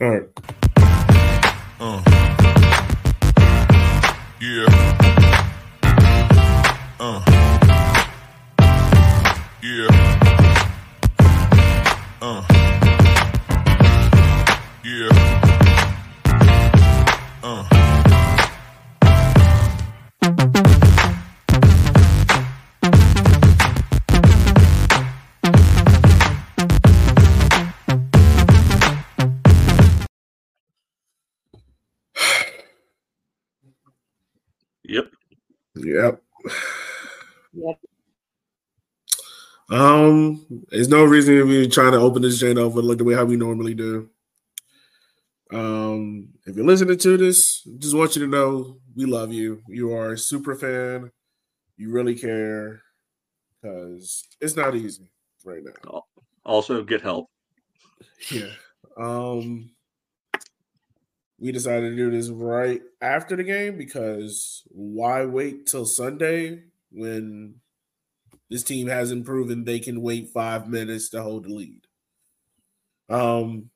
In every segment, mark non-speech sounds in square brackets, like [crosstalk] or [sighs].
All right. Uh. Yeah. Um, there's no reason to be trying to open this chain up with like the way how we normally do. Um, if you're listening to this, just want you to know we love you. You are a super fan. You really care because it's not easy right now. Also, get help. Yeah. Um we decided to do this right after the game because why wait till Sunday when this team hasn't proven they can wait five minutes to hold the lead? Um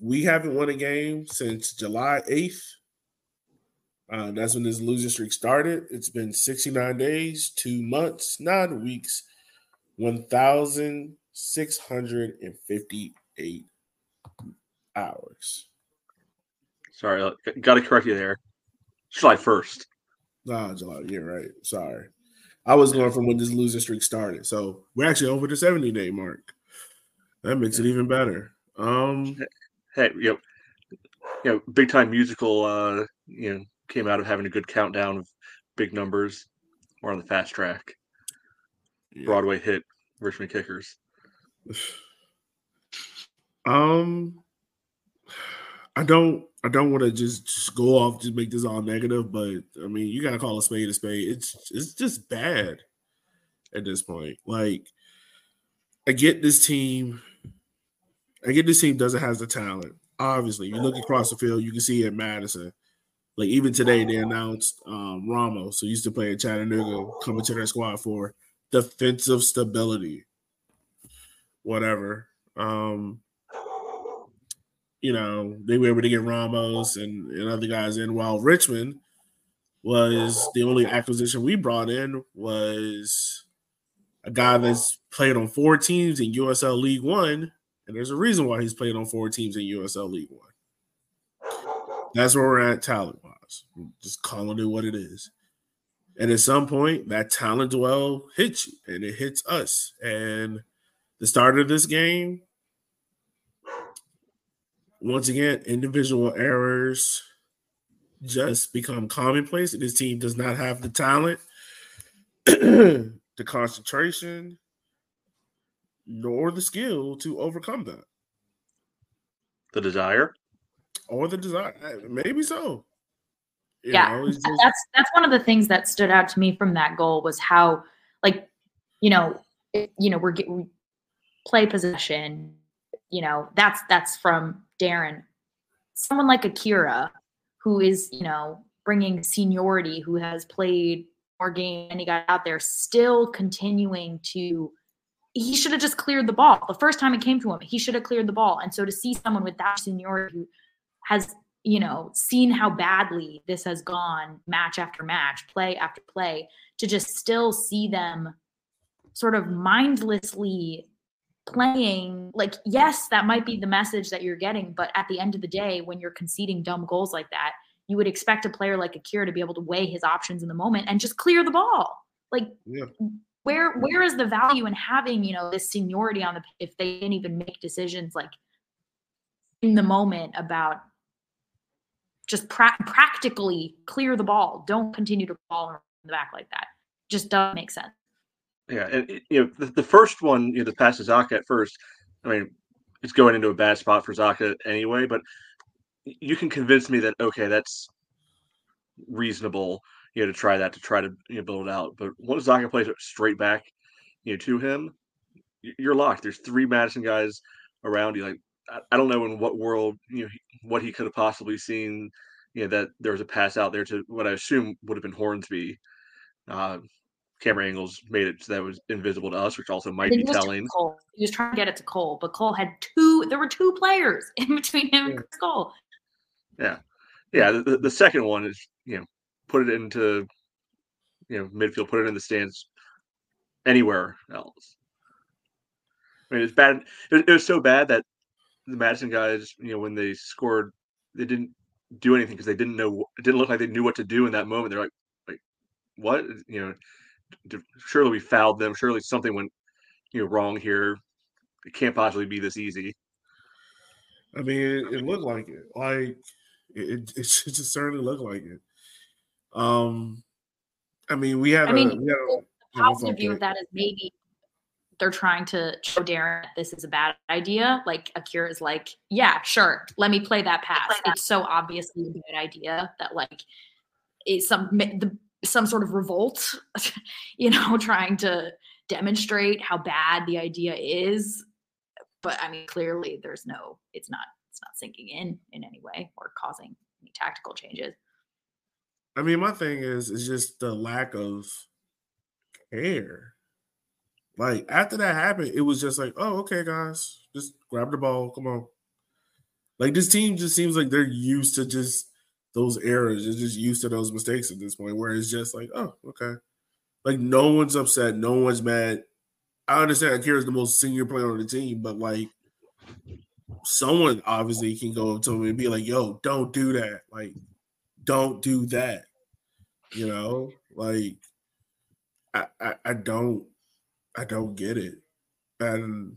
we haven't won a game since July 8th. Uh, that's when this losing streak started. It's been 69 days, two months, nine weeks, 1,658 hours. Sorry, uh, got to correct you there. July first. Ah, July. You're right. Sorry. I was going from when this losing streak started. So we're actually over the 70 day mark. That makes it even better. Um, Hey, you know, you know, big time musical. Uh, you know, came out of having a good countdown of big numbers. We're on the fast track. yeah. Broadway hit Richmond Kickers. [sighs] Um, I don't. I don't want to just, just go off just make this all negative, but I mean, you gotta call a spade a spade. It's it's just bad at this point. Like, I get this team. I get this team doesn't have the talent. Obviously, you look across the field, you can see in Madison. Like even today, they announced um, Ramos, who used to play at Chattanooga, coming to their squad for defensive stability. Whatever. Um, you know, they were able to get Ramos and, and other guys in, while Richmond was the only acquisition we brought in was a guy that's played on four teams in USL League One, and there's a reason why he's played on four teams in USL League One. That's where we're at talent wise. Just calling it what it is. And at some point, that talent well hits you, and it hits us. And the start of this game, once again, individual errors just become commonplace. This team does not have the talent, [clears throat] the concentration, nor the skill to overcome that, The desire. or the desire. Maybe so. You yeah know, just- that's that's one of the things that stood out to me from that goal was how like you know it, you know we're get, we play possession you know that's that's from darren someone like akira who is you know bringing seniority who has played more game and he got out there still continuing to he should have just cleared the ball. The first time it came to him he should have cleared the ball. And so to see someone with that seniority who has you know, seen how badly this has gone match after match, play after play, to just still see them sort of mindlessly playing. Like, yes, that might be the message that you're getting, but at the end of the day, when you're conceding dumb goals like that, you would expect a player like Akira to be able to weigh his options in the moment and just clear the ball. Like, Yeah. where where is the value in having you know this seniority on the if they didn't even make decisions like in the moment about just pra- practically clear the ball. Don't continue to ball in the back like that. Just doesn't make sense. Yeah, and you know the, the first one, you know, the pass to Zaka at first. I mean, it's going into a bad spot for Zaka anyway, but you can convince me that okay, that's reasonable. You know, to try that to try to you know, build it out. But once Zaka plays it straight back, you know, to him, you're locked. There's three Madison guys around you. Like I, I don't know in what world you know what he could have possibly seen. You know that there was a pass out there to what I assume would have been Hornsby. Uh, camera angles made it so that was invisible to us, which also might be it was to telling. Cole. He was trying to get it to Cole, but Cole had two. There were two players [laughs] in between him and Yeah. Chris Cole. Yeah, yeah. the- the second one is you know put it into you know midfield, put it in the stands, anywhere else. I mean, it's bad. It, it was so bad that the Madison guys, you know, when they scored, they didn't do anything because they didn't know. It didn't look like they knew what to do in that moment. They're like, like, what? You know, surely we fouled them. Surely something went, you know, wrong here. It can't possibly be this easy. I mean, it, it looked like it. Like it, it, [laughs] it should just certainly look like it. Um, I mean, we had I a mean, we had a, the yeah, my positive fault, view Kate. of that is maybe they're trying to show Darren that this is a bad idea. Like Akira is like, yeah, sure, let me play that pass. It's so obviously a good idea that like it's some the some sort of revolt, [laughs] you know, trying to demonstrate how bad the idea is. But I mean, clearly there's no, it's not, it's not sinking in in any way or causing any tactical changes. I mean, my thing is is just the lack of care. Like after that happened, it was just like, oh, okay, guys, just grab the ball, come on. Like this team just seems like they're used to just those errors. They're just used to those mistakes at this point, where it's just like, oh, okay. Like no one's upset, no one's mad. I understand Akira's the most senior player on the team, but like someone obviously can go up to him and be like, yo, don't do that. Like, don't do that. You know, like I, I, I don't I don't get it. And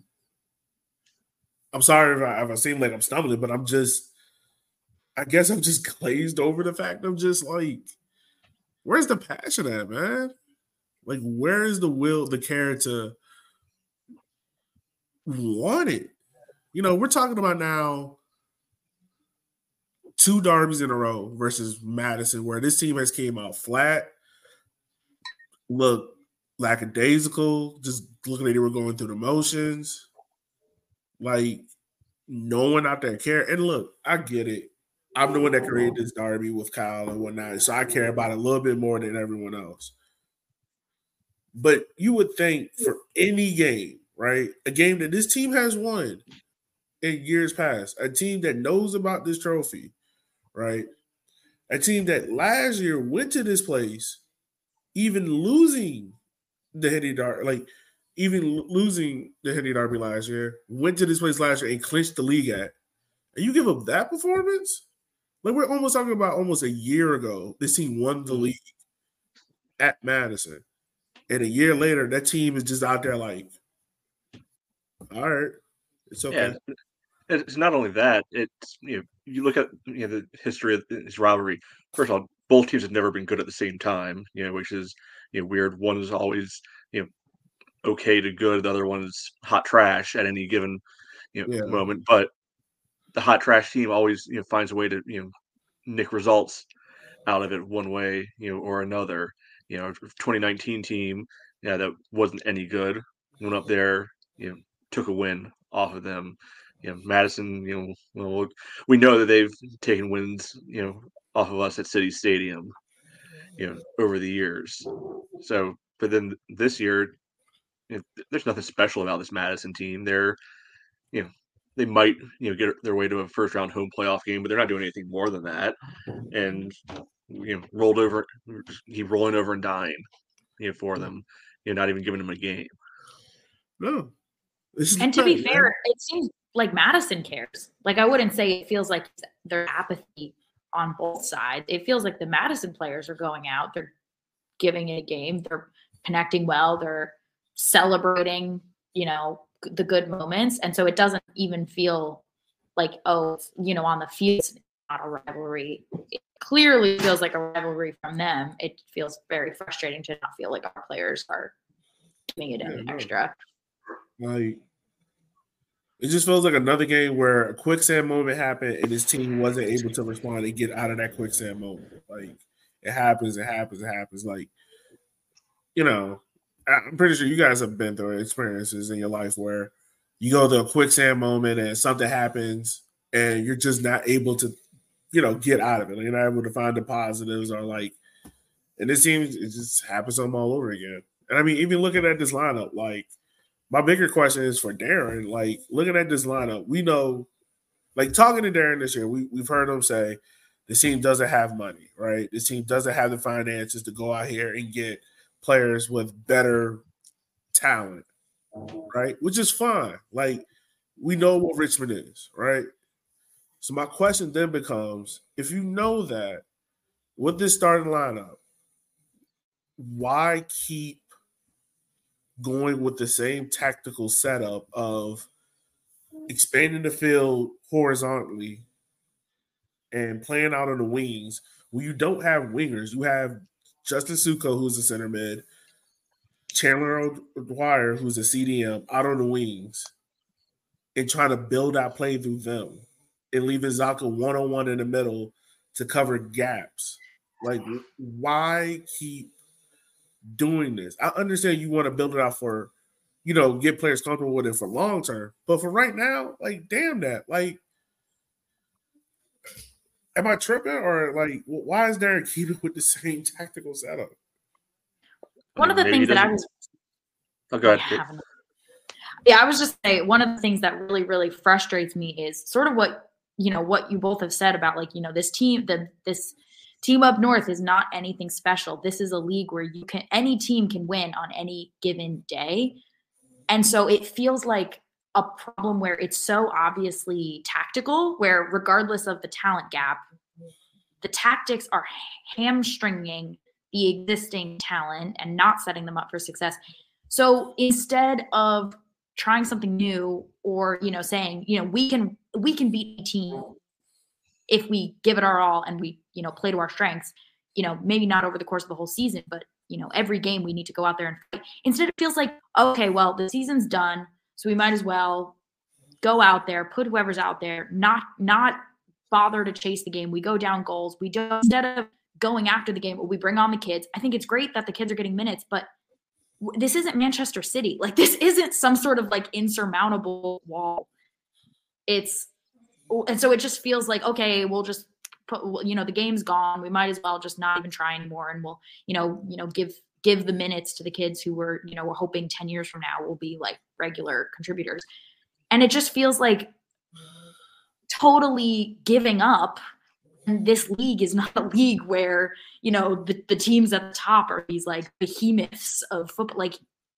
I'm sorry if I, if I seem like I'm stumbling, but I'm just I guess I'm just [laughs] glazed over the fact I'm just like, where's the passion at, man? Like, where is the will, the care to want it? You know, we're talking about now two derbies in a row versus Madison, where this team has came out flat, look lackadaisical, just looking like they were going through the motions. Like no one out there care. And look, I get it. I'm the one that created uh-huh. this derby with Kyle and whatnot, so I care about it a little bit more than everyone else. But you would think for any game, right? A game that this team has won in years past, a team that knows about this trophy, right? A team that last year went to this place, even losing the Henny Derby, like even losing the Henny Derby last year, went to this place last year and clinched the league at. And you give up that performance? Like we're almost talking about almost a year ago, this team won the league at Madison. And a year later, that team is just out there like, all right, it's okay. Yeah, it's not only that. It's you know you look at you know the history of this rivalry. First of all, both teams have never been good at the same time. You know, which is you know weird. One is always you know okay to good. The other one is hot trash at any given you know Yeah. moment. But the hot trash team always you know finds a way to you know nick results out of it one way you know or another. You know, 2019 team, yeah, that wasn't any good. Went up there, you know, took a win off of them. You know, Madison, you know, well, we know that they've taken wins, you know, off of us at City Stadium, you know, over the years. So, but then this year, you know, there's nothing special about this Madison team. They're, you know, they might, you know, get their way to a first round home playoff game, but they're not doing anything more than that. And you know, rolled over, keep rolling over and dying, you know, for them. You know, not even giving them a game. No. This is And to be man. fair, it seems like Madison cares. Like I wouldn't say it feels like their apathy on both sides. It feels like the Madison players are going out, they're giving it a game, they're connecting well, they're celebrating, you know, g- the good moments. And so it doesn't even feel like, oh, you know, on the field, it's not a rivalry. It clearly feels like a rivalry from them. It feels very frustrating to not feel like our players are doing it Yeah, in extra. Like it just feels like another game where a quicksand moment happened and his team wasn't able to respond and get out of that quicksand moment. Like it happens, it happens, it happens. Like, you know, I'm pretty sure you guys have been through experiences in your life where you go to a quicksand moment and something happens and you're just not able to, you know, get out of it. You're not able to find the positives or like, and it seems it just happens something all over again. And I mean, even looking at this lineup, like my bigger question is for Darren. Like looking at this lineup, we know, like talking to Darren this year, we we've heard him say the team doesn't have money, right? This team doesn't have the finances to go out here and get players with better talent, right? Which is fine. Like we know what Richmond is, right? So my question then becomes: if you know that with this starting lineup, why keep going with the same tactical setup of expanding the field horizontally and playing out on the wings when you don't have wingers? You have Justin Suko, who's a center mid, Chandler O'Dwyer, who's a CDM, out on the wings, and trying to build out play through them and leaving Zaka one on one in the middle to cover gaps. Like, why keep doing this? I understand you want to build it out for, you know, get players comfortable with it for long term, but for right now, like, damn that. Like, am I tripping or like, why is Darren keeping with the same tactical setup? One of the Maybe things that I was Oh, go ahead. Yeah, yeah, I was just saying one of the things that really, really frustrates me is sort of what you know what you both have said about like you know this team the this team up north is not anything special. This is a league where you can any team can win on any given day, and so it feels like a problem where it's so obviously tactical. Where regardless of the talent gap, the tactics are hamstringing the existing talent and not setting them up for success. So instead of trying something new or you know saying you know we can we can beat a team if we give it our all and we you know play to our strengths you know maybe not over the course of the whole season but you know every game we need to go out there and fight instead it feels like okay well the season's done so we might as well go out there put whoever's out there not not bother to chase the game we go down goals we do instead of going after the game we bring on the kids i think it's great that the kids are getting minutes but this isn't Manchester City. Like this isn't some sort of like insurmountable wall. It's and so it just feels like okay, we'll just put you know the game's gone. We might as well just not even try anymore, and we'll you know you know give give the minutes to the kids who were you know we're hoping ten years from now will be like regular contributors, and it just feels like totally giving up. And this league is [laughs] not a league where you know the, the teams at the top are these like behemoths of football like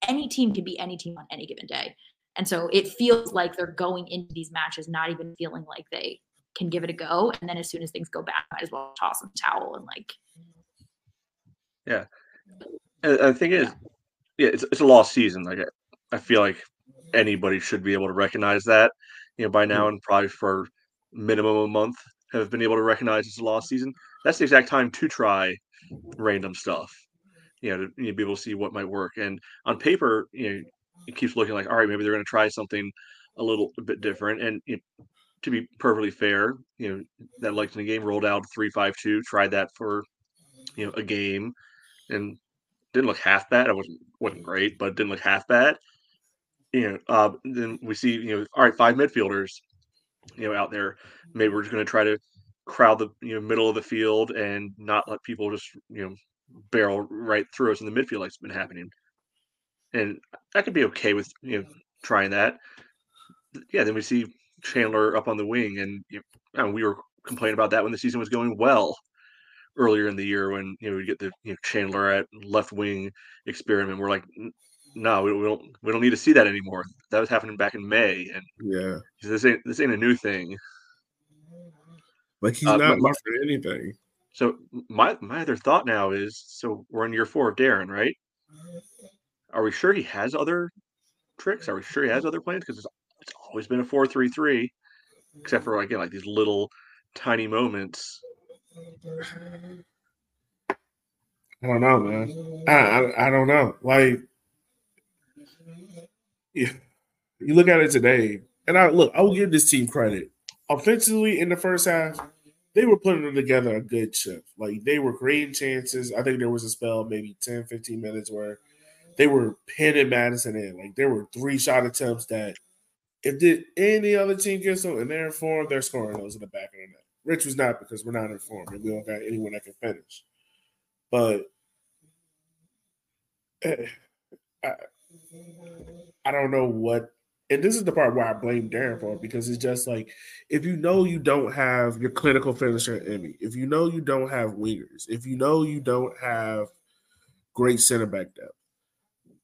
any team can be any team on any given day. And so it feels like they're going into these matches not even feeling like they can give it a go. And then as soon as things go bad might as well toss the towel and like And the thing is, yeah, it's, it's a lost season. Like I, I feel like anybody should be able to recognize that. You know, by now and probably for minimum a month have been able to recognize it's a lost season. That's the exact time to try random stuff. You know, to you know, be able to see what might work. And on paper, you know, it keeps looking like all right, maybe they're going to try something a little bit different. And you know, to be perfectly fair, you know, that Lexington game rolled out three five two, tried that for you know a game, and didn't look half bad. It wasn't wasn't great, but didn't look half bad. You know, uh, then we see you know, all right, five midfielders, you know, out there. Maybe we're just going to try to crowd the you know middle of the field and not let people just you know barrel right through us in the midfield like it's been happening. And I could be okay with you know trying that. Yeah, then we see Chandler up on the wing, and you know, and we were complaining about that when the season was going well earlier in the year when you know we get the you know, Chandler at left wing experiment. We're like, no, we, we don't we don't need to see that anymore. That was happening back in May, and Yeah. this ain't this ain't a new thing. Like he's Uh, not for anything. So my my other thought now is, so we're in year four of Darren, right? Are we sure he has other tricks? Are we sure he has other plans? Because it's, it's always been a four three three, except for again like these little tiny moments. I don't know, man. I I, I don't know. Like, yeah, you look at it today, and I look. I will give this team credit. Offensively, in the first half, they were putting together a good shift. Like they were creating chances. I think there was a spell, maybe 10, 15 minutes, where they were pinning Madison in. Like there were three shot attempts that, if did any other team gets them and they're informed, they're scoring those in the back of the net. Rich was not because we're not informed and we don't got anyone that can finish. But eh, I, I don't know what. And this is the part where I blame Darren for because it's just like if you know you don't have your clinical finisher in me, if you know you don't have wingers, if you know you don't have great center back depth,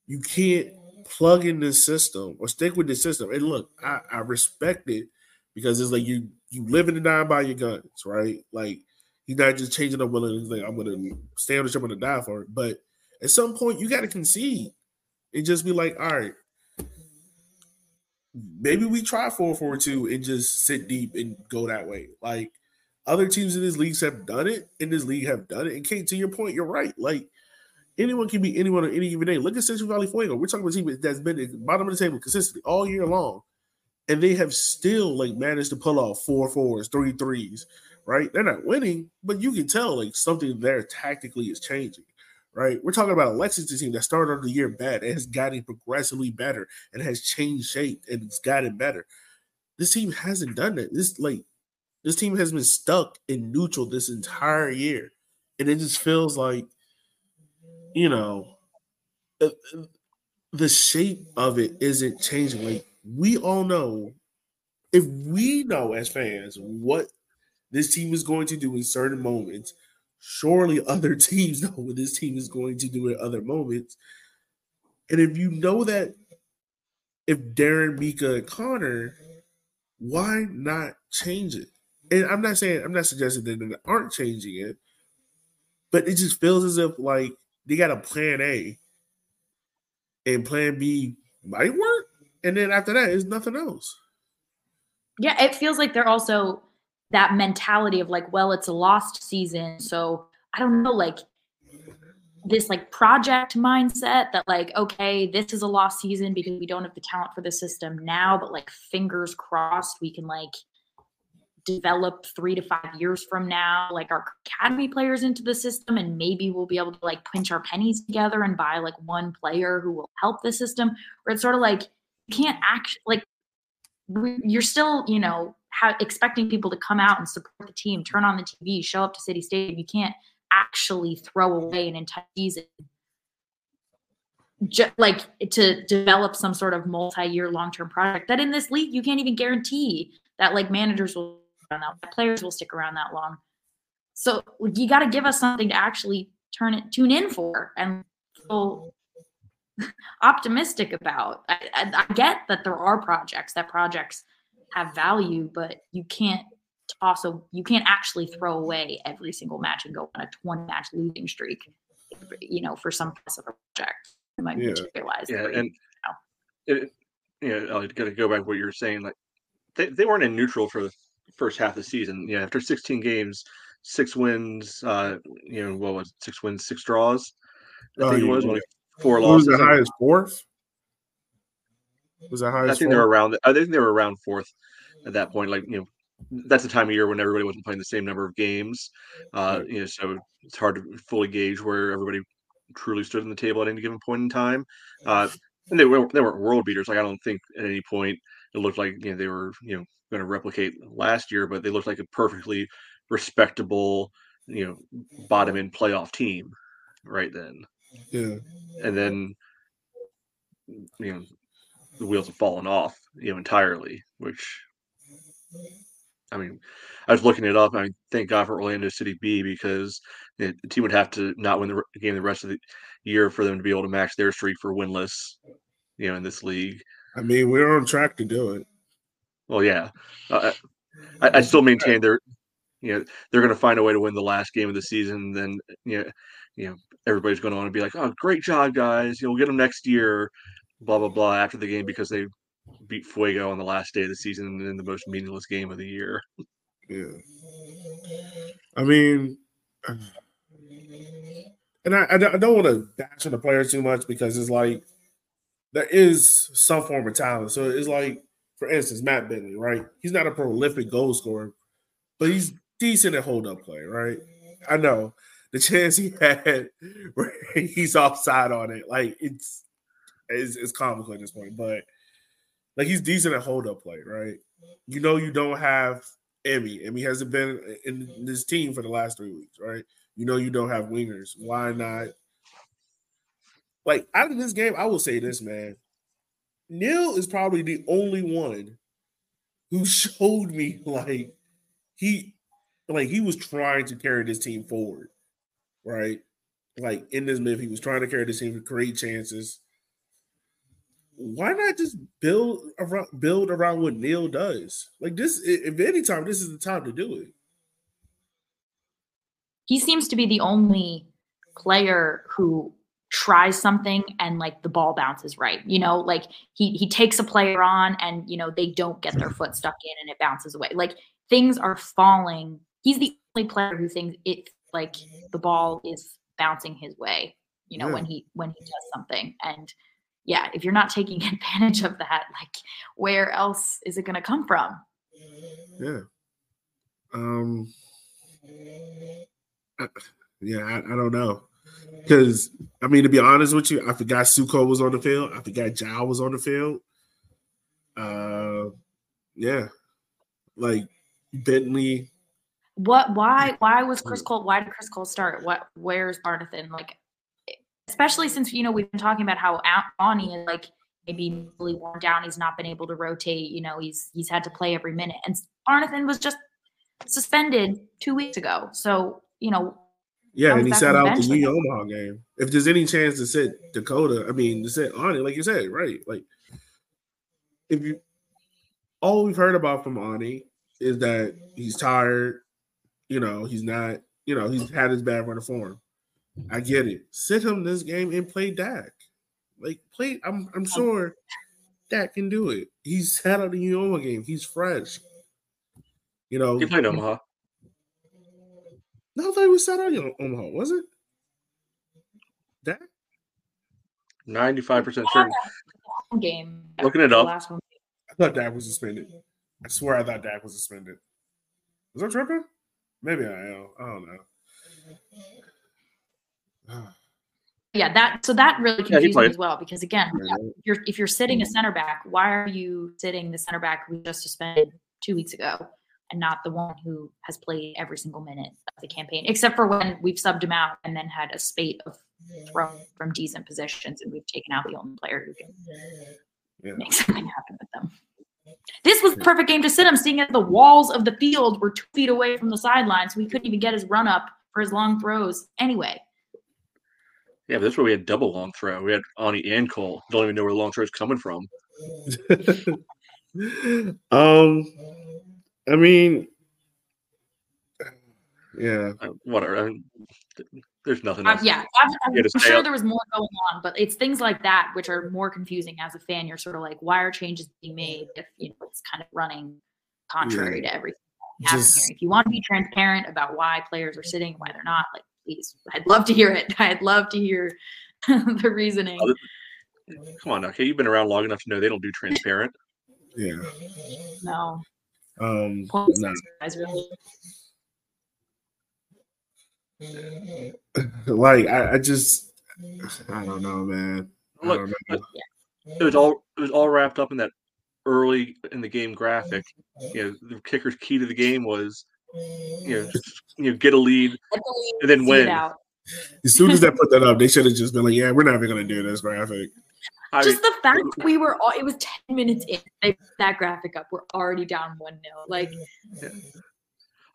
you can't plug in this system or stick with the system. And look, I, I respect it because it's like you you live and die by your guns, right? Like he's not just changing up willing. Like, I'm gonna stay on the ship, I'm gonna die for it. But at some point, you got to concede and just be like, all right, maybe we try four four two and just sit deep and go that way. Like other teams in this league have done it, in this league have done it. And Kate, to your point, you're right. Like anyone can be anyone on any given day. Look at Central Valley Fuego. We're talking about a team that's been at the bottom of the table consistently all year long. And they have still like managed to pull off four fours, three threes, right? They're not winning, but you can tell like something there tactically is changing right? We're talking about a Lexington team that started the year bad and has gotten progressively better and has changed shape and it's gotten better. This team hasn't done that. This like this team has been stuck in neutral this entire year, and it just feels like, you know, uh, uh, the shape of it isn't changing. Like we all know, if we know as fans what this team is going to do in certain moments surely [laughs] other teams know what this team is going to do at other moments. And if you know that, if Darren, Mika, and Connor, why not change it? And I'm not saying I'm not suggesting that they aren't changing it, but it just feels as if like they got a plan A and plan B might work. And then after that, it's nothing else. Yeah, it feels like they're also that mentality of like, well, it's a lost season. So I don't know, like this like project mindset that like, okay, this is a lost season because we don't have the talent for the system now, but like fingers crossed, we can like develop three to five years from now, like our academy players into the system, and maybe we'll be able to like pinch our pennies together and buy like one player who will help the system. Or it's sort of like can't act like you're still, you know, expecting people to come out and support the team, turn on the TV, show up to City Stadium. You can't actually throw away an entire season just like to develop some sort of multi-year long-term project that in this league you can't even guarantee that like managers will that players will stick around that long so you got to give us something to actually turn it tune in for and optimistic about I, I, I get that there are projects that projects have value, but you can't toss a you can't actually throw away every single match and go on a 20 match losing streak, you know, for some piece of a project that might yeah. materialize. Yeah, and you know. it, you know, I got to go back to what you were saying. Like they, they weren't in neutral for the first half of the season. Yeah, after 16 games, six wins. Uh, you know, what was it, six wins, six draws? I oh, think yeah. it was only four losses. Was the highest fourth? Was that highest? I think they were around. I think they were around fourth at that point. Like you know, that's the time of year when everybody wasn't playing the same number of games. Uh, you know, so it's hard to fully gauge where everybody truly stood in the table at any given point in time. Uh, and they were they weren't world beaters. Like I don't think at any point it looked like you know they were you know going to replicate last year, but they looked like a perfectly respectable you know bottom end playoff team right then. Yeah, and then you know the wheels have fallen off you know entirely, which I mean, I was looking it up. I mean, thank God for Orlando City B because the team would have to not win the game the rest of the year for them to be able to match their streak for winless, you know, in this league. I mean, we're on track to do it. Well, yeah, uh, I, I, still maintain they're, you know, they're going to find a way to win the last game of the season. Then, you know, you know, everybody's going to want to be like, "Oh, great job, guys! You know, we'll get them next year." Blah blah blah after the game because they beat Fuego on the last day of the season in the most meaningless game of the year. Yeah. I mean, [sighs] and I, I don't want to bash on the players too much because it's like there is some form of talent. So it's like, for instance, Matt Bentley, right? He's not a prolific goal scorer, but he's decent at hold up play, right? I know the chance he had [laughs] where he's offside on it, like it's it's, it's comical at this point, but like he's decent at hold up play, right? You know, you don't have Emmy. Emmy hasn't been in this team for the last three weeks, right? You know, you don't have wingers. Why not? Like out of this game, I will say this, man. Neil is probably the only one who [laughs] showed me like he like he was trying to carry this team forward, right? Like in this move, he was trying to carry this team create chances. Why not just build around build around what Neil does? Like this, if any time, this is the time to do it. He seems to be the only player who tries something and like the ball bounces right. You know, like he he takes a player on and you know they don't get their foot stuck in and it bounces away. Like things are falling. He's the only player who thinks it like the ball is bouncing his way, you know, Yeah. when he when he does something. And yeah, if you're not taking [laughs] advantage of that, like where else is it gonna come from? Yeah. Um. I- yeah, I, I don't know. Because I mean, to be honest with you, I forgot Suko was on the field. I forgot Jao was on the field. Uh, yeah, like Bentley. What? Why? Why was Chris Cole? Why did Chris Cole start? What? Where's Barnathan? Like, especially since you know we've been talking about how Ani is like maybe really worn down. He's not been able to rotate. You know, he's he's had to play every minute, and Barnathan was just suspended two weeks ago. So you know, Yeah, and he sat out the New. Omaha game. If there's any chance to sit Dakota, I mean, to sit Ani, like you said, right? Like, if you all we've heard about from Ani is that he's tired. You know, he's not. You know, he's oh. had his bad run of form. I get it. Sit him this game and play Dak. Like, play. I'm. I'm oh. sure Dak can do it. He's had out the New Omaha game. He's fresh. You know, He played Omaha. no, I thought he was sat out in Omaha. Was it? Dak? Ninety-five percent certain. home game. Looking it the up. Last one. I thought Dak was suspended. I swear I thought Dak was suspended. Was I tripping? Maybe I am. I don't know. [sighs] Yeah, that so that really Yeah, confused me as well because again, if you're if you're sitting a mm. center back, why are you sitting the center back who just suspended two weeks ago and not the one who has played every single minute of the campaign, except for when we've subbed him out and then had a spate of throw from decent positions and we've taken out the only player who can Yeah. make something happen with them. This was the perfect game to sit him, seeing as the walls of the field were two feet away from the sidelines. So he couldn't even get his run up for his long throws anyway. Yeah, but that's where we had double long throw. We had Ani and Cole. Don't even know where the long throw is coming from. [laughs] um, I mean, yeah, Uh, whatever. I mean, th- there's nothing else. yeah, I'm, I'm Yeah, to stay sure up. there was more going on, but it's things like that which are more confusing as a fan. You're sort of like, why are changes being made if you know it's kind of running contrary to everything Just- here? If you want to be transparent about why players are sitting, why they're not, like please, I'd love to hear it. [laughs] I'd love to hear [laughs] the reasoning. Other- Come on, okay. You've been around long enough to know they don't do transparent. [laughs] yeah. No, Um, points, nah. guys, really. Like I, I just, I don't know, man. I Look, don't know. it was all it was all wrapped up in that early in the game graphic. You know, the kicker's key to the game was you know just, you know get a lead and then See win. As soon as they put that up, they should have just been like, "Yeah, we're never gonna do this graphic." I Just the fact that we were all, it was 10 minutes in, they put that graphic up, we're already down 1 0. Like,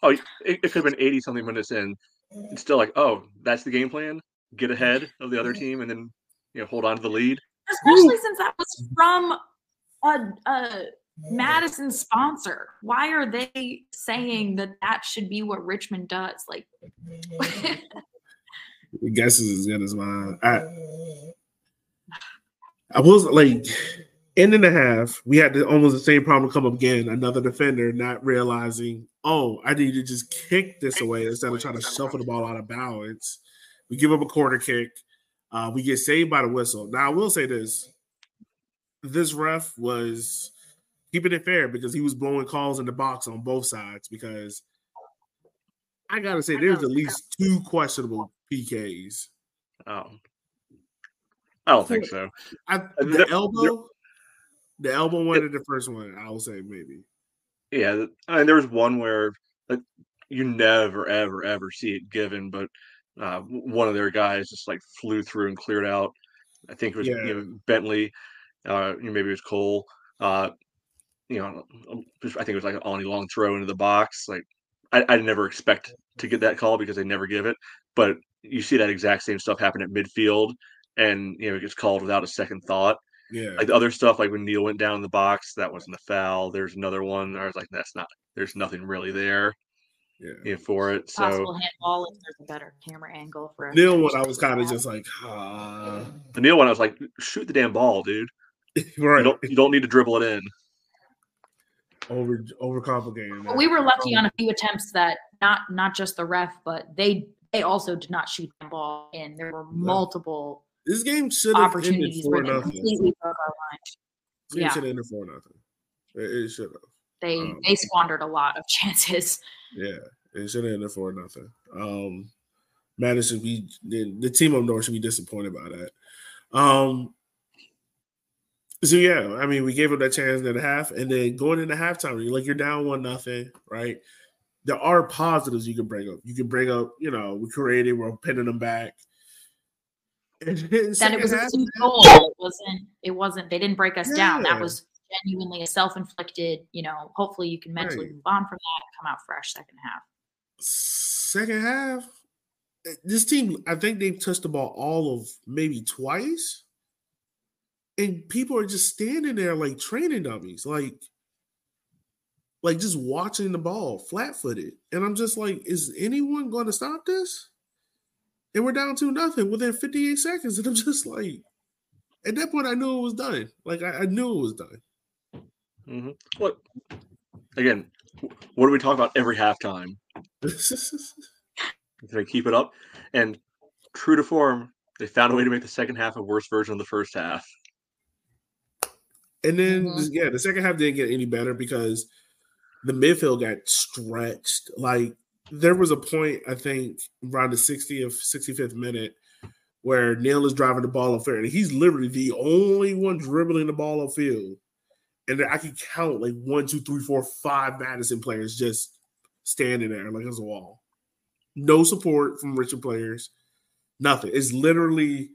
oh, it, it could have been eighty something minutes in. It's still like, oh, that's the game plan. Get ahead of the other mm-hmm. team and then you know hold on to the lead. especially since that was from a, a Madison sponsor. Why are they saying that that should be what Richmond does? Like, Your guess is as good as mine. I, [sighs] I was like, end and a half. We had the, almost the same problem come up again. Another defender not realizing, oh, I need to just kick this away instead of trying to shuffle the ball out of balance. We give up a corner kick. Uh, we get saved by the whistle. Now, I will say this: this ref was keeping it fair because he was blowing calls in the box on both sides. Because I gotta say, there's at least two questionable PKs. Oh, I don't think [laughs] so. I, the elbow, the elbow one and the first one, I will say maybe. Yeah, I mean, there was one where like you never, ever, ever see it given, but uh, one of their guys just like flew through and cleared out. I think it was Yeah. you know, Bentley. Uh, you know, maybe it was Cole. Uh, you know, um, I think it was like on a long throw into the box. Like I, I never expect to get that call because they never give it. But you see that exact same stuff happen at midfield, and you know it gets called without a second thought. Yeah. Like the other stuff, like when Neil went down in the box, that wasn't a foul. There's another one. I was like, that's not. There's nothing really there yeah. you know, for it. So Possible handball if there's a better camera angle for a Neil one, I was kind of just like, ah. the Neil one, I was like, shoot the damn ball, dude. [laughs] You don't you don't need to dribble it in. Over overcomplicating. But that. we were lucky on a few attempts that not not just the ref, but they they also did not shoot the ball in. There were multiple This game should have ended four nothing. completely broke our line. This game yeah. should have ended four nothing. It, it should have. They Um, they squandered a lot of [laughs] chances. Yeah, it should have ended four nothing. Um, should be the, the team up north should be disappointed by that. Um, so yeah, I mean, we gave up that chance at the half, and then going into halftime, you're like you're down one nothing, right? There are positives you can bring up. You can bring up, you know, we created, we're pinning them back. And That it was a goal. It wasn't. It wasn't. They didn't break us down. That was genuinely a self-inflicted. You know. Hopefully, you can mentally Right. move on from that. and Come out fresh second half. second half, eh, this team, I think they've touched the ball all of maybe twice. And people are just standing there like training dummies, like, like just watching the ball flat footed. And I'm just like, is anyone going to stop this? And we're down to nothing within 58 seconds. And I'm just like, at that point, I knew it was done. Like, I, I knew it was done. hmm What again? What do we talk about every halftime? Can [laughs] they keep it up? And true to form, they found a way to make the second half a worse version of the first half. And then, Mhm. yeah, the second half didn't get any better because the midfield got stretched. Like there was a point, I think, around the 60th, 65th minute, where Neil is driving the ball up field, and he's literally the only one dribbling the ball upfield. And I can count like one, two, three, four, five Madison players just standing there like it's a wall. No support from Richmond players, nothing. It's literally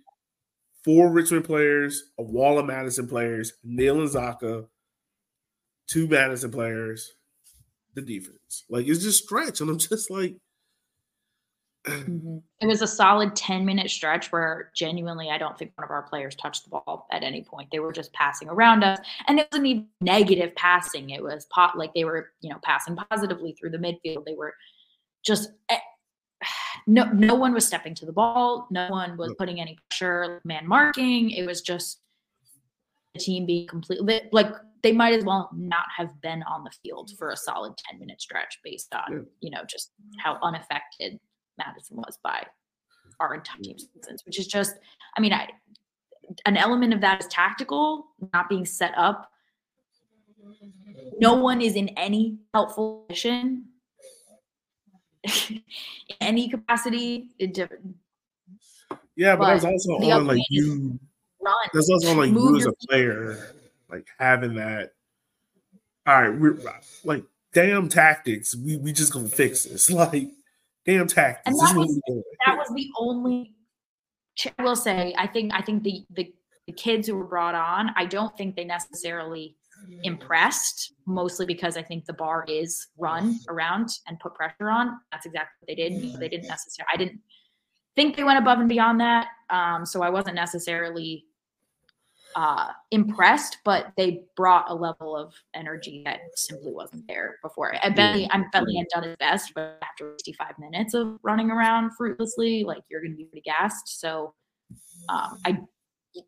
four Richmond players, a wall of Madison players, Neil and Zaka, two Madison players, the defense. Like it's just stretch. And I'm [laughs] just like, It was a solid 10 minute stretch where genuinely I don't think one of our players touched the ball at any point. They were just passing around us. And it wasn't even negative passing. It was pot like they were, you know, passing positively through the midfield. They were just eh, [sighs] no no one was stepping to the ball. No one was putting any pressure, man marking. It was just the team being completely like they might as well not have been on the field for a solid 10 minute stretch based on, Yeah. you know, just how unaffected Madison was by our entire presence, which is just, I mean, I, an element of that is tactical, not being set up. No one is in any helpful position in [laughs] any capacity. Yeah, but, that's But also the on like you. Run. That's also on like Move you as a player, like having that. All right, we're like damn tactics. We we just gonna fix this. [laughs] Like damn tactics. And that was- that was the only I will say I think I think the, the the kids who were brought on I don't think they necessarily impressed mostly because I think the bar is run around and put pressure on that's exactly what they did they didn't necessarily I didn't think they went above and beyond that um, so I wasn't necessarily uh, impressed but they brought a level of energy that simply wasn't there before. And Bentley I'm Bentley had done his best but after 65 minutes of running around fruitlessly like you're gonna be pretty gassed. So um, I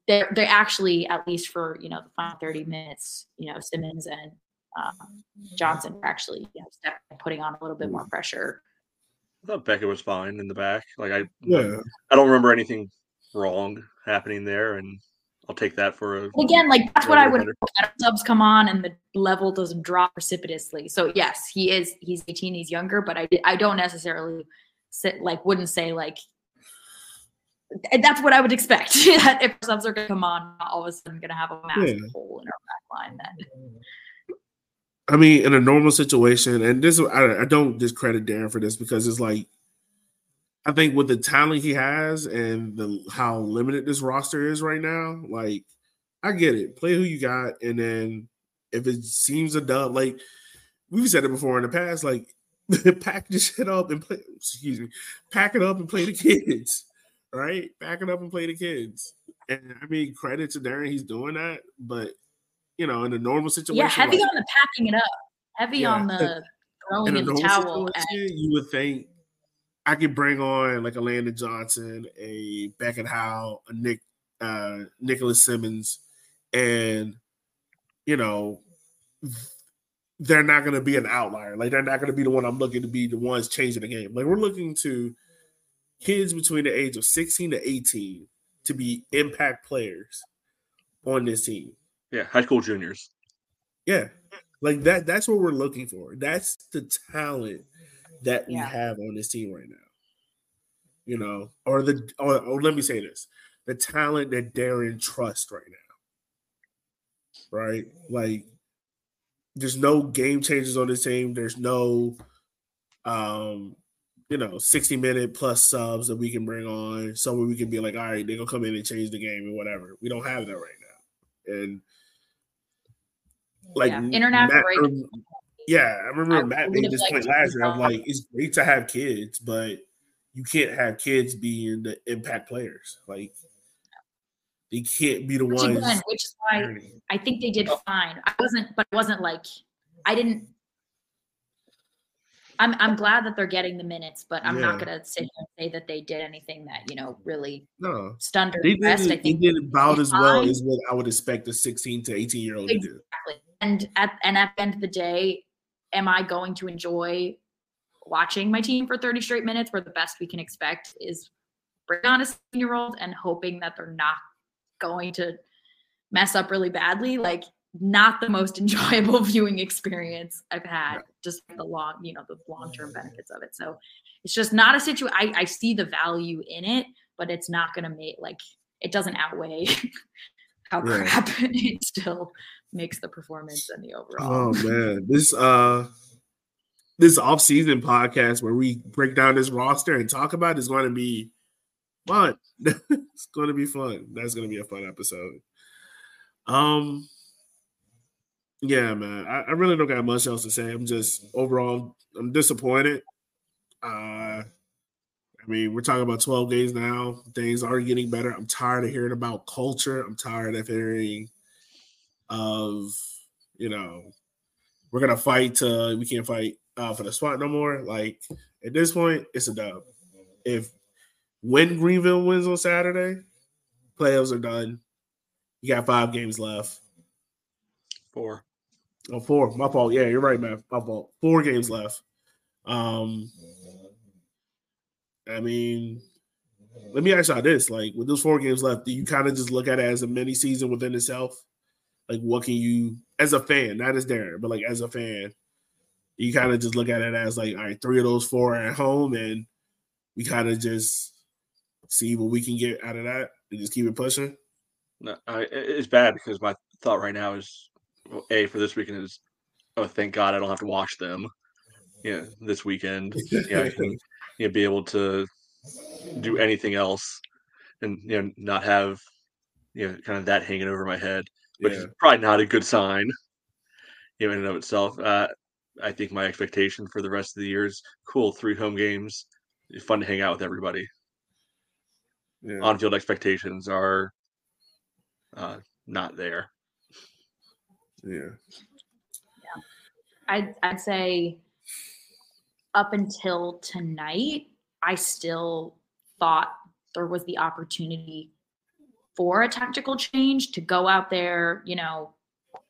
they're they're actually at least for you know the final 30 minutes you know Simmons and um, Johnson are actually you know putting on a little bit more pressure. I thought Beckett was fine in the back. Like I, Yeah, I don't remember anything wrong happening there, and I'll take that for a. again like that's what I would Better. hope that our subs come on and the level doesn't drop precipitously so yes he is he's 18 he's younger but I I don't necessarily sit like wouldn't say like that's what I would expect [laughs] that if subs are going to come on all of a sudden going to have a massive Yeah. hole in our back line that I mean, in a normal situation, and this I, I don't discredit Darren for this because it's like I think with the talent he has and the how limited this roster is right now, like I get it. Play who you got, and then if it seems a dub, like we've said it before in the past, like [laughs] pack the shit up and play. Excuse me, pack it up and play the kids, right? Pack it up and play the kids. And I mean, credit to Darren, he's doing that. But you know, in a normal situation, Yeah, heavy like, on the packing it up, heavy Yeah. on the throwing in in the towel. situation, you would think I could bring on like a Landon Johnson, a Beckett Howe, a Nick uh Nicholas Simmons, and you know they're not going to be an outlier. Like they're not going to be the one I'm looking to be the ones changing the game. Like we're looking to kids between the age of 16 to 18 to be impact players on this team. Yeah, high school juniors. Yeah. Like that that's what we're looking for. That's the talent that we have on this team right now. You know, or the or, or let me say this. The talent that Darren trusts right now. Right? Like there's no game changers on this team. There's no um you know 60 minute plus subs that we can bring on somewhere we can be like, all right, they're gonna come in and change the game and whatever. We don't have that right now. And like Yeah, international Matt- break. Yeah, I remember I Matt made this point last year. I'm like, it's great to have kids, but you can't have kids being the impact players. Like they can't be the which ones. again, which is why. I think they did fine. I wasn't, but it wasn't like I didn't. I'm I'm glad that they're getting the minutes, but I'm not gonna sit here and say that they did anything that you know really No, stunned or they impressed. did, I they did about as well as what I would expect a 16 to 18 year old to do. And at and at the end of the day, am I going to enjoy watching my team for 30 straight minutes where the best we can expect is bring on a year old and hoping that they're not going to mess up really badly? Like not the most [laughs] enjoyable viewing experience I've had, just the long, you know, the long-term benefits of it. So it's just not a situation. I, I see the value in it, but it's not gonna make like it doesn't outweigh [laughs] how crap [laughs] it still makes the performance and the overall. Oh man, this uh this off-season podcast where we break down this roster and talk about it is going to be fun. [laughs] it's going to be fun. That's going to be a fun episode. Um, yeah, man, I, I really don't got much else to say. I'm just overall, I'm disappointed. Uh, I mean, we're talking about 12 games now. Things are getting better. I'm tired of hearing about culture. I'm tired of hearing of you know we're gonna fight till we can't fight uh, for the spot no more. Like at this point, it's a dub. If when Greenville wins on Saturday, playoffs are done. You got five games left. Four. Oh, four. My fault. Yeah, you're right, man. My fault. Four games left. Um, I mean, let me ask y'all this: like, with those four games left, do you kind of just look at it as a mini season within itself? Like, what can you, as a fan, not as Darren, but like as a fan, you kind of just look at it as like, all right, three of those four are at home, and we kind of just see what we can get out of that and just keep it pushing. No, I, it's bad because my thought right now is, well, a for this weekend is, oh thank God I don't have to watch them, yeah, this weekend. Yeah, I can [laughs] you know, be able to do anything else, and you know not have you know kind of that hanging over my head, which Yeah. is probably not a good sign, you know, in and of itself. Uh, I think my expectation for the rest of the year is cool. Three home games, fun to hang out with everybody. Yeah. On-field expectations are uh, not there. yeah. I'd, I'd say up until tonight, I still thought there was the opportunity for a tactical change to go out there, you know,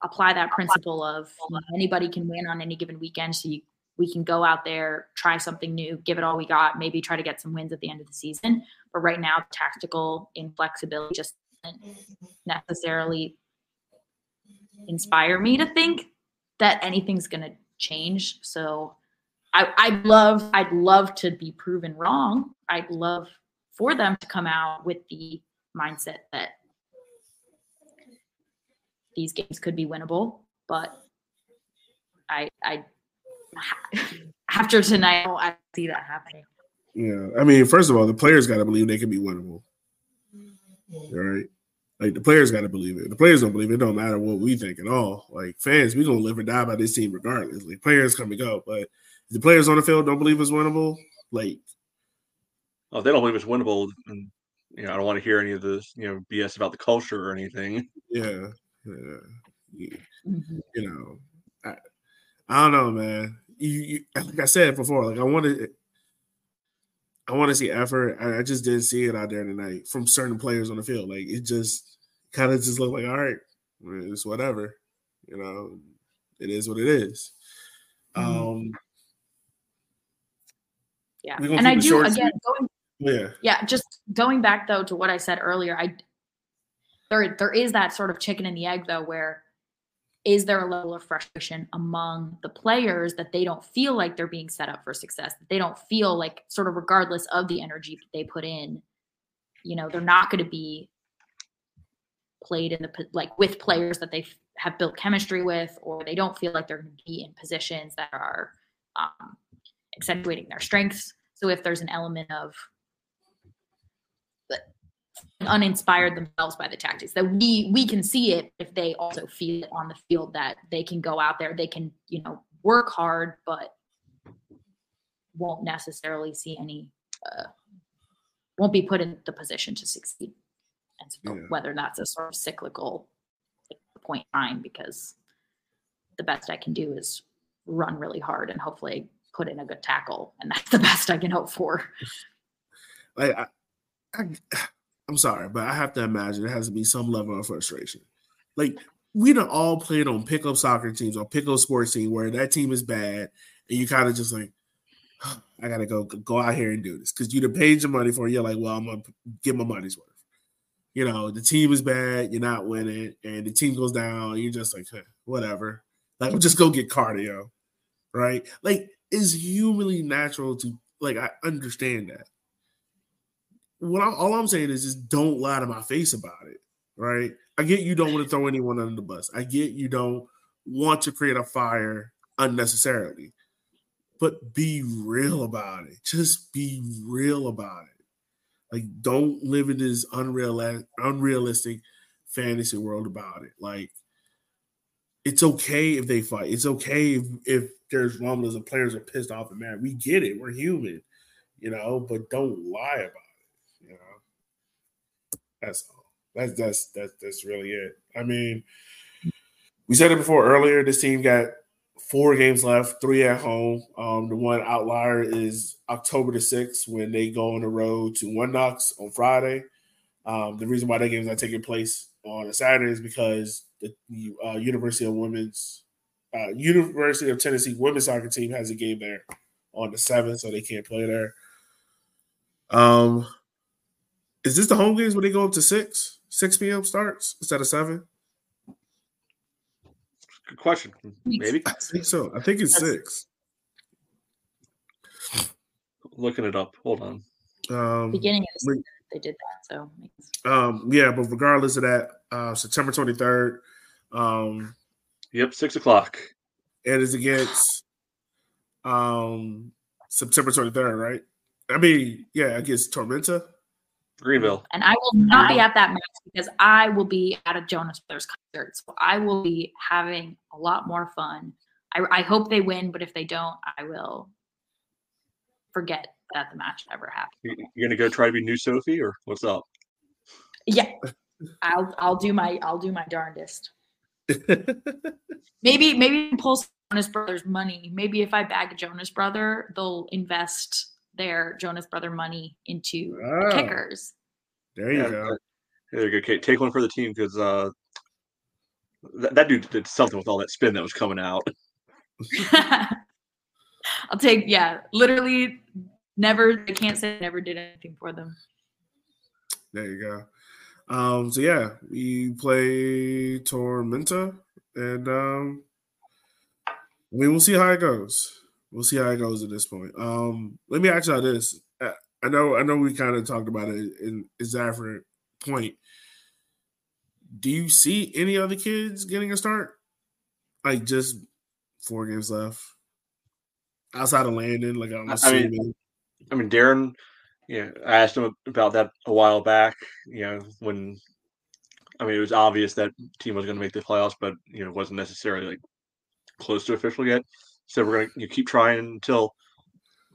apply that principle of anybody can win on any given weekend. So you, we can go out there, try something new, give it all we got, maybe try to get some wins at the end of the season. But right now, tactical inflexibility just doesn't necessarily inspire me to think that anything's going to change. So I, I'd love, I'd love to be proven wrong. I'd love for them to come out with the mindset that these games could be winnable, but I, I, [laughs] after tonight, I see that happening. Yeah, I mean, first of all, the players got to believe they can be winnable. Mm-hmm. All right, Like the players got to believe it. The players don't believe it. It don't matter what we think at all. Like fans, we gonna live or die by this team regardless. Like players come and go, but if the players on the field don't believe it's winnable. Like Oh, they don't believe it's winnable, and you know I don't want to hear any of this you know BS about the culture or anything. [laughs] yeah, yeah, you, Mhm. you know, I, I don't know, man. You, you, like I said before, like I wanted, I want to see effort. I, I just didn't see it out there tonight from certain players on the field. Like it just kind of just looked like, all right, it's whatever, you know, it is what it is. Mhm. Um, Yeah, and I do short again going yeah, yeah just going back though to what i said earlier i there there is that sort of chicken and the egg though where is there a level of frustration among the players that they don't feel like they're being set up for success that they don't feel like sort of regardless of the energy that they put in you know they're not going to be played in the like with players that they have built chemistry with or they don't feel like they're going to be in positions that are um, accentuating their strengths. So if there's an element of uninspired themselves by the tactics that we we can see it if they also feel it on the field that they can go out there they can you know work hard but won't necessarily see any uh, won't be put in the position to succeed and so Yeah. whether that's a sort of cyclical point in time because the best i can do is run really hard and hopefully put in a good tackle and that's the [laughs] best i can hope for like I, I, I'm sorry, but I have to imagine there has to be some level of frustration. Like we done all played on pickup soccer teams or pickup sports team where that team is bad, and you kind of just like, I gotta go go out here and do this because you done paid your money for it. You're like, well, I'm gonna get my money's worth. You know, the team is bad, you're not winning, and the team goes down. You're just like, whatever. Like, just go get cardio, right? Like, it's humanly natural to like. I understand that what I, all I'm saying is just don't lie to my face about it, right? I get you don't want to throw anyone under the bus. I get you don't want to create a fire unnecessarily, but be real about it. Just be real about it. Like, don't live in this unreal, unrealistic fantasy world about it. Like, it's okay if they fight. It's okay if, if there's rumblings and players are pissed off and mad. We get it. We're human, you know, but don't lie about it. That's all. That's that's that's that's really it. I mean, we said it before earlier. This team got four games left, three at home. Um, the one outlier is October the sixth when they go on the road to One Knox on Friday. Um, the reason why that game is not taking place on a Saturday is because the uh, University of Women's uh, University of Tennessee women's soccer team has a game there on the seventh, so they can't play there. Um, is this the home games where they go up to six, six p.m. starts instead of seven? Good question. Maybe I think so. I think it's six. looking it up. Hold on. Um, beginning of the season they did that so um, yeah, but regardless of that, uh, September twenty third, um, Yep, six o'clock. And it is against um September twenty third, right? I mean, yeah, against Tormenta. Greenville. and i will not be at that match because i will be at a jonas brothers concert. So i will be having a lot more fun. I, I hope they win but if they don't i will forget that the match ever happened. You- You're gonna go try to be new Sophie, or what's up? yeah. I'll i'll do my i'll do my darndest. [laughs] Maybe maybe pull some jonas brothers money. Maybe if i bag a jonas brother they'll invest their jonas brother money into the Oh, kickers There you Yeah, go. There you go, Take one for the team because uh, that, that dude did something with all that spin that was coming out. [laughs] [laughs] I'll take yeah, literally never I can't say I never did anything for them. There you go. Um, so yeah, we play Tormenta, and um, we will see how it goes. We'll see how it goes at this point. Um, let me ask y'all this: I know, I know, we kind of talked about it in Zafford point. Do you see any other kids getting a start? Like just four games left outside of Landon. Like I'm I- I mean, I mean, Darren. Yeah, I asked him about that a while back. You know, when I mean, it was obvious that team was going to make the playoffs, but you know, wasn't necessarily like close to official yet. So we're going to keep trying until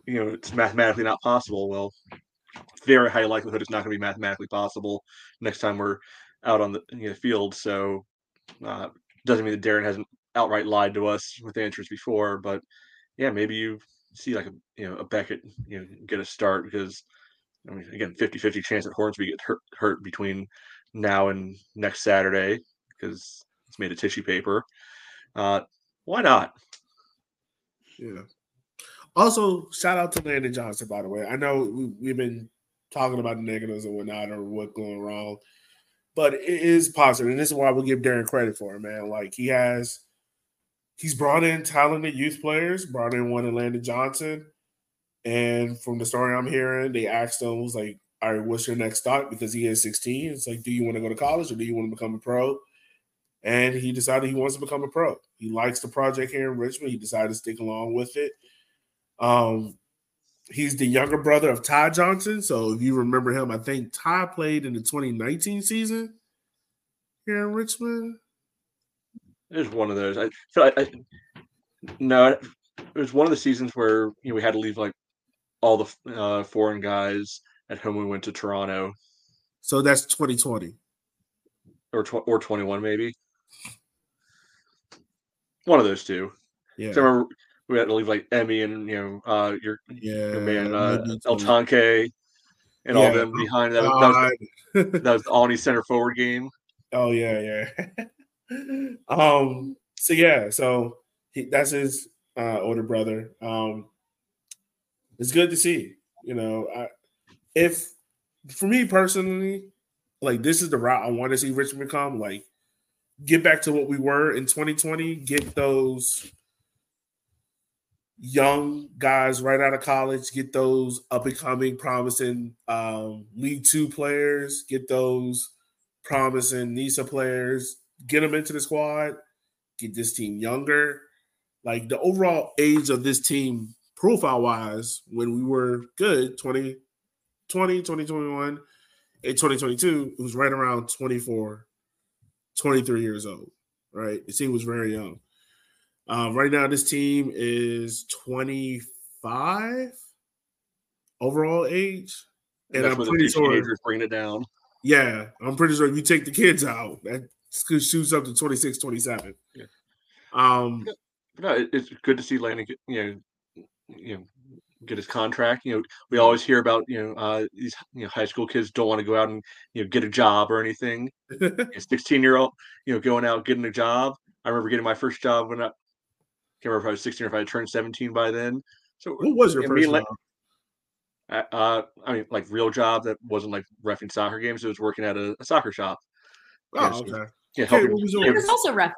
you know it's mathematically not possible. Well, very high likelihood it's not going to be mathematically possible next time we're out on the you know, field. So uh, doesn't mean that Darren hasn't outright lied to us with answers before, but yeah, maybe you see like a you know a Beckett you know get a start because I mean again 50-50 chance that Hornsby get hurt hurt between now and next Saturday because it's made of tissue paper. Uh, why not? Yeah. Also, shout out to Landon Johnson, by the way. I know we, we've been talking about the negatives and whatnot or what's going wrong, but it is positive, and this is why we give Darren credit for it, man. Like he has, he's brought in talented youth players, brought in one in Landon Johnson, and from the story I'm hearing, they asked him was like, "All right, what's your next thought?" Because he is 16. It's like, do you want to go to college or do you want to become a pro? And he decided he wants to become a pro. He likes the project here in Richmond. He decided to stick along with it. Um, he's the younger brother of Ty Johnson. So if you remember him, I think Ty played in the 2019 season here in Richmond. It was one of those. I feel like I, no, it was one of the seasons where you know we had to leave like all the uh, foreign guys at home. We went to Toronto So that's 2020. or tw- or twenty one maybe. One of those two. Yeah. So I remember we had to leave like Emmy and you know uh, your, yeah. your man uh, El Tanque and all Yeah. them behind. That was, that was, that was the Alney [laughs] center forward game. Oh yeah, yeah. [laughs] um. So yeah. So he, that's his uh, older brother. Um. It's good to see. You know, I, if for me personally, like this is the route I want to see Richmond come. Like, get back to what we were in 2020. Get those young guys right out of college. Get those up and coming, promising um, League Two players. Get those promising NISA players, get them into the squad, get this team younger. Like the overall age of this team, profile wise, when we were good 2020, 2021, and 2022, it was right around 24, 23 years old, right? The team was very young. Um, right now, this team is 25 overall age. And I'm pretty sure bringing it down. yeah, I'm pretty sure if you take the kids out, that shoots up to 26, 27. Yeah. Um, No, it's good to see Landon, you know, you know, get his contract. You know, we always hear about you know uh, these you know high school kids don't want to go out and you know get a job or anything. [laughs] A 16 year old, you know, going out getting a job. I remember getting my first job when I can't remember if I was 16 or if I had turned 17 by then. So what was your first and La- job? Uh, uh, I mean, like real job that wasn't like refing soccer games. It was working at a, a soccer shop. yeah, Oh, so- okay. Yeah, Okay, helping. what was I yours? was also refing.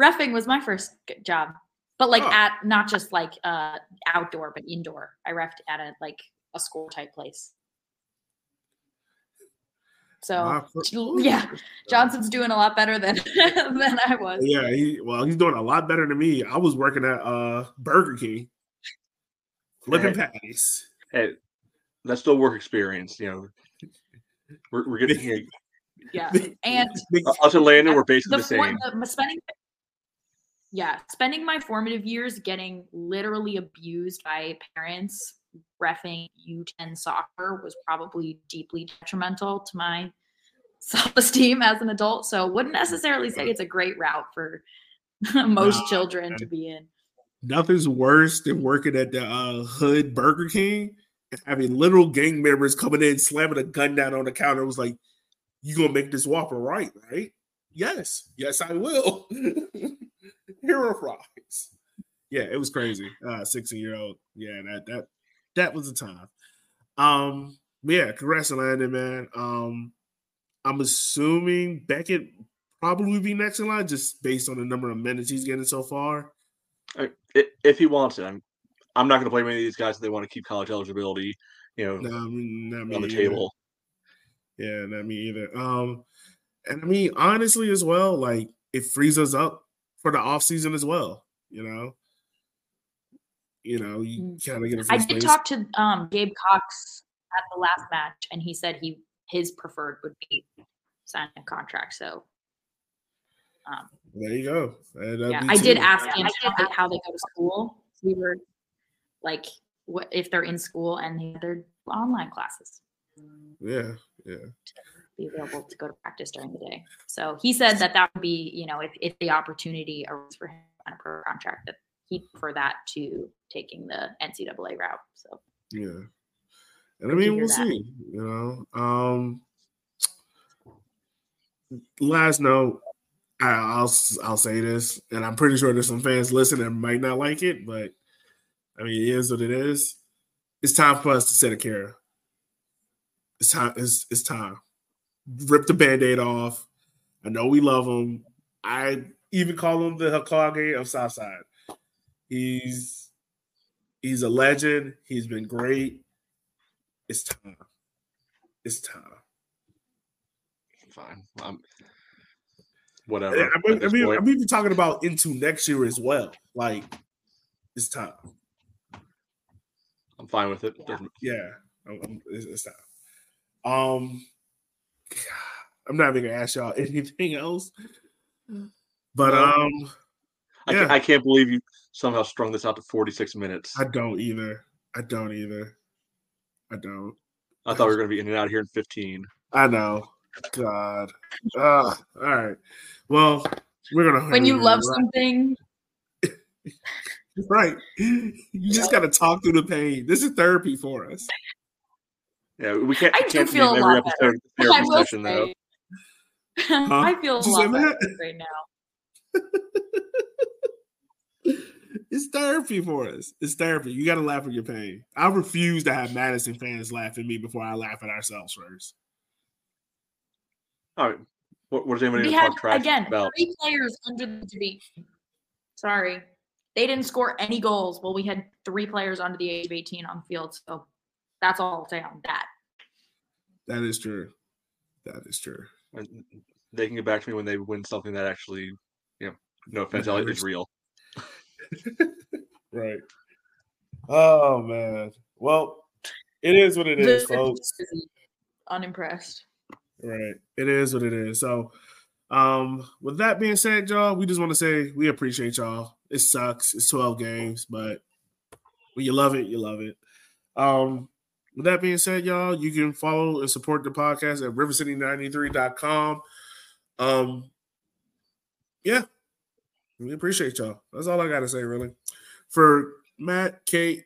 Refing was my first job, but like Oh. at not just like uh outdoor, but indoor. I refed at a like a school type place. So My fir- what was yeah, your first job? Johnson's doing a lot better than [laughs] than I was. Yeah, he well, he's doing a lot better than me. I was working at uh Burger King, flipping patties. Hey, that's still work experience. You know, we're, we're getting [laughs] you Yeah, [laughs] and Big- know, us and Landon. We're basically the, the for- same. the spending yeah spending my formative years getting literally abused by parents refing u10 soccer was probably deeply detrimental to my [laughs] self-esteem as an adult so wouldn't necessarily say it's a great route for [laughs] most children to be in Nothing's worse than working at the uh, hood Burger King and having literal gang members coming in, slamming a gun down on the counter. It was like, you gonna make this Whopper right, right? Yes, yes, I will. [laughs] Hero fries. Yeah, it was crazy. Uh, 16 year old. Yeah, that that that was the time. Um, yeah, congrats to Landon, man. Um, I'm assuming Beckett probably be next in line just based on the number of minutes he's getting so far. If he wants it, I'm I'm not going to blame any of these guys if they want to keep college eligibility. You know, No, I mean, not me on the either. table. Yeah, not me either. Um, and I mean, honestly, as well, like it frees us up for the off season as well. You know, you know, you Mm. kind of get a i did space. talk to um gabe cox at the last match and he said he his preferred would be signing a contract. So, um, There you go. Yeah, I did ask him how they, how they go to school. We were like, what if they're in school and they're online classes, Yeah, yeah. Be available to go to practice during the day. So he said that that would be, you know, if, if the opportunity arose for him on a pro contract, that he'd prefer that to taking the NCAA route. So Yeah. And I mean, we'll that. see. You know. Um last note, I, I'll I'll say this, and I'm pretty sure there's some fans listening that might not like it, but I mean, it is what it is. It's time for us to set a care. It's time. It's, it's time. Rip the band-aid off. I know we love him. I even call him the Hokage of Southside. He's he's a legend. He's been great. It's time. It's time. Fine. Um, whatever. I mean, I mean, point. I'm even talking about into next year as well. Like, it's time. I'm fine with it. Yeah, I'm- I'm- it's, it's time. Um, I'm not even gonna ask y'all [laughs] anything else. But No. um, I, Yeah. can't, I can't believe you somehow strung this out to 46 minutes. I don't either. I don't either. I don't. I thought we were going to be in and out here in 15. I know. God. Ah, all right. Well, we're gonna. when you love [laughs] gonna- something, right, you just gotta talk through the pain. This is therapy for us. Yeah, we can't, I we do can't feel a lot every episode [laughs] I therapy will session, though. say, [laughs] I feel a Did you say lot better that? right now. [laughs] It's therapy for us. It's therapy. You got to laugh at your pain. I refuse to have Madison fans laugh at me before I laugh at ourselves first. All right. What, what does anybody We want to had talk trash again about? three players under the debate. Sorry, they didn't score any goals. Well, we had three players under the age of 18 on the field. So that's all I'll say on that. That is true. That is true. And They can get back to me when they win something that actually, you know, no offense, Elliot, is real. [laughs] Right. Oh man. Well, it is what it is, The- folks. Unimpressed. Right. It is what it is. So, um, with that being said, y'all, we just want to say we appreciate y'all. It sucks. It's 12 games, but when you love it, you love it. Um, with that being said, y'all, you can follow and support the podcast at rivercity93.com. Um, yeah, we appreciate y'all. That's all I got to say, really. For Matt, Kate,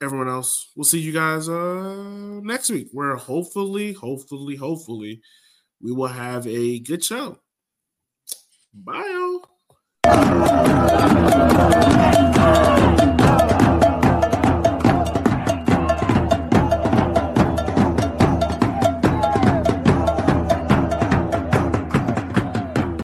everyone else, we'll see you guys uh next week where hopefully, hopefully, hopefully we will have a good show. Bye, y'all.